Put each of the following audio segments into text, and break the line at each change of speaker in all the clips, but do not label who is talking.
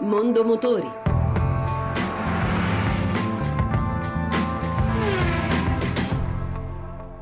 Mondo Motori.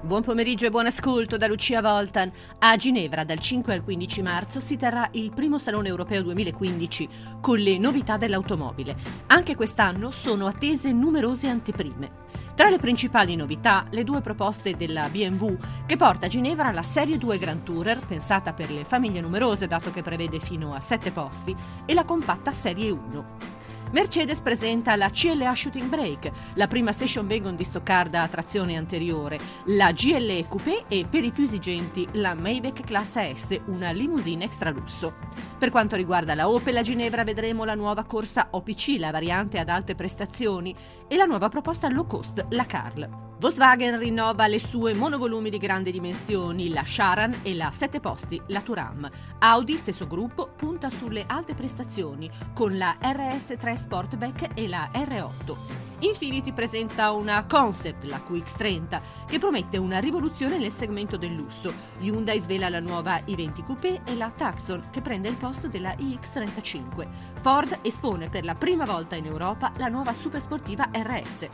Buon pomeriggio e buon ascolto da Lucia Voltan. A Ginevra dal 5 al 15 marzo si terrà il primo Salone Europeo 2015 con le novità dell'automobile. Anche quest'anno sono attese numerose anteprime. Tra le principali novità, le due proposte della BMW che porta a Ginevra la Serie 2 Grand Tourer, pensata per le famiglie numerose dato che prevede fino a 7 posti, e la compatta Serie 1. Mercedes presenta la CLA Shooting Brake, la prima station wagon di stoccarda a trazione anteriore, la GLE Coupé e per i più esigenti la Maybach Classe S, una limousine extra lusso. Per quanto riguarda la Opel a Ginevra vedremo la nuova corsa OPC, la variante ad alte prestazioni, e la nuova proposta low cost, la Carl. Volkswagen rinnova le sue monovolumi di grandi dimensioni, la Sharan e la 7 posti, la Turam. Audi, stesso gruppo, punta sulle alte prestazioni con la RS3 Sportback e la R8. Infiniti presenta una concept, la QX30, che promette una rivoluzione nel segmento del lusso. Hyundai svela la nuova i20 Coupé e la Tucson, che prende il posto della iX35. Ford espone per la prima volta in Europa la nuova supersportiva RS.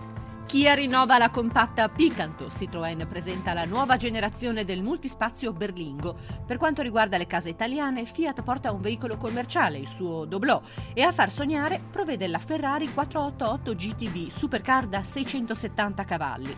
Kia rinnova la compatta Picanto, Citroën presenta la nuova generazione del multispazio Berlingo. Per quanto riguarda le case italiane, Fiat porta un veicolo commerciale, il suo Doblò, e a far sognare provvede la Ferrari 488 GTB Supercar da 670 cavalli.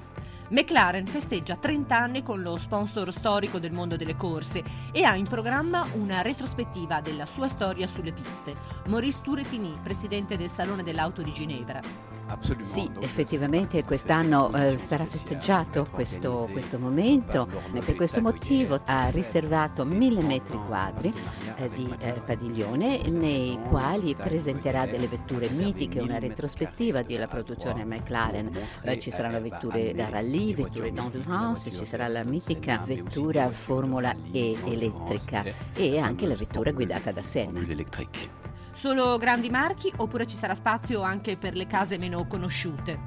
McLaren festeggia 30 anni con lo sponsor storico del mondo delle corse e ha in programma una retrospettiva della sua storia sulle piste. Maurice Touretini, presidente del Salone dell'Auto di Ginevra.
Sì, effettivamente quest'anno eh, sarà festeggiato questo, questo, momento e per questo motivo ha riservato mille metri quadri eh, di eh, padiglione nei quali presenterà delle vetture mitiche, una retrospettiva della produzione McLaren. Eh, ci saranno vetture da rally, vetture d'endurance, ci sarà la mitica vettura Formula E elettrica e anche la vettura guidata da Senna.
Solo grandi marchi oppure ci sarà spazio anche per le case meno conosciute?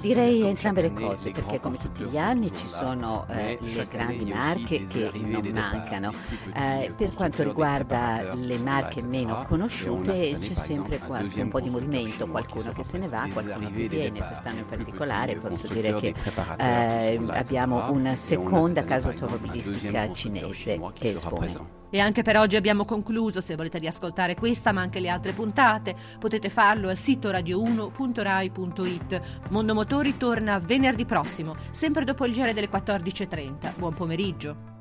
Direi entrambe le cose perché come tutti gli anni ci sono eh, le grandi marche che non mancano. Eh, per quanto riguarda le marche meno conosciute c'è sempre qualche, un po' di movimento, qualcuno che se ne va, qualcuno che viene. Quest'anno in particolare posso dire che eh, abbiamo una seconda casa automobilistica cinese che espone.
E anche per oggi abbiamo concluso, se volete riascoltare questa ma anche le altre puntate, potete farlo al sito radio1.rai.it. Mondo Motori torna venerdì prossimo, sempre dopo il giro delle 14.30. Buon pomeriggio.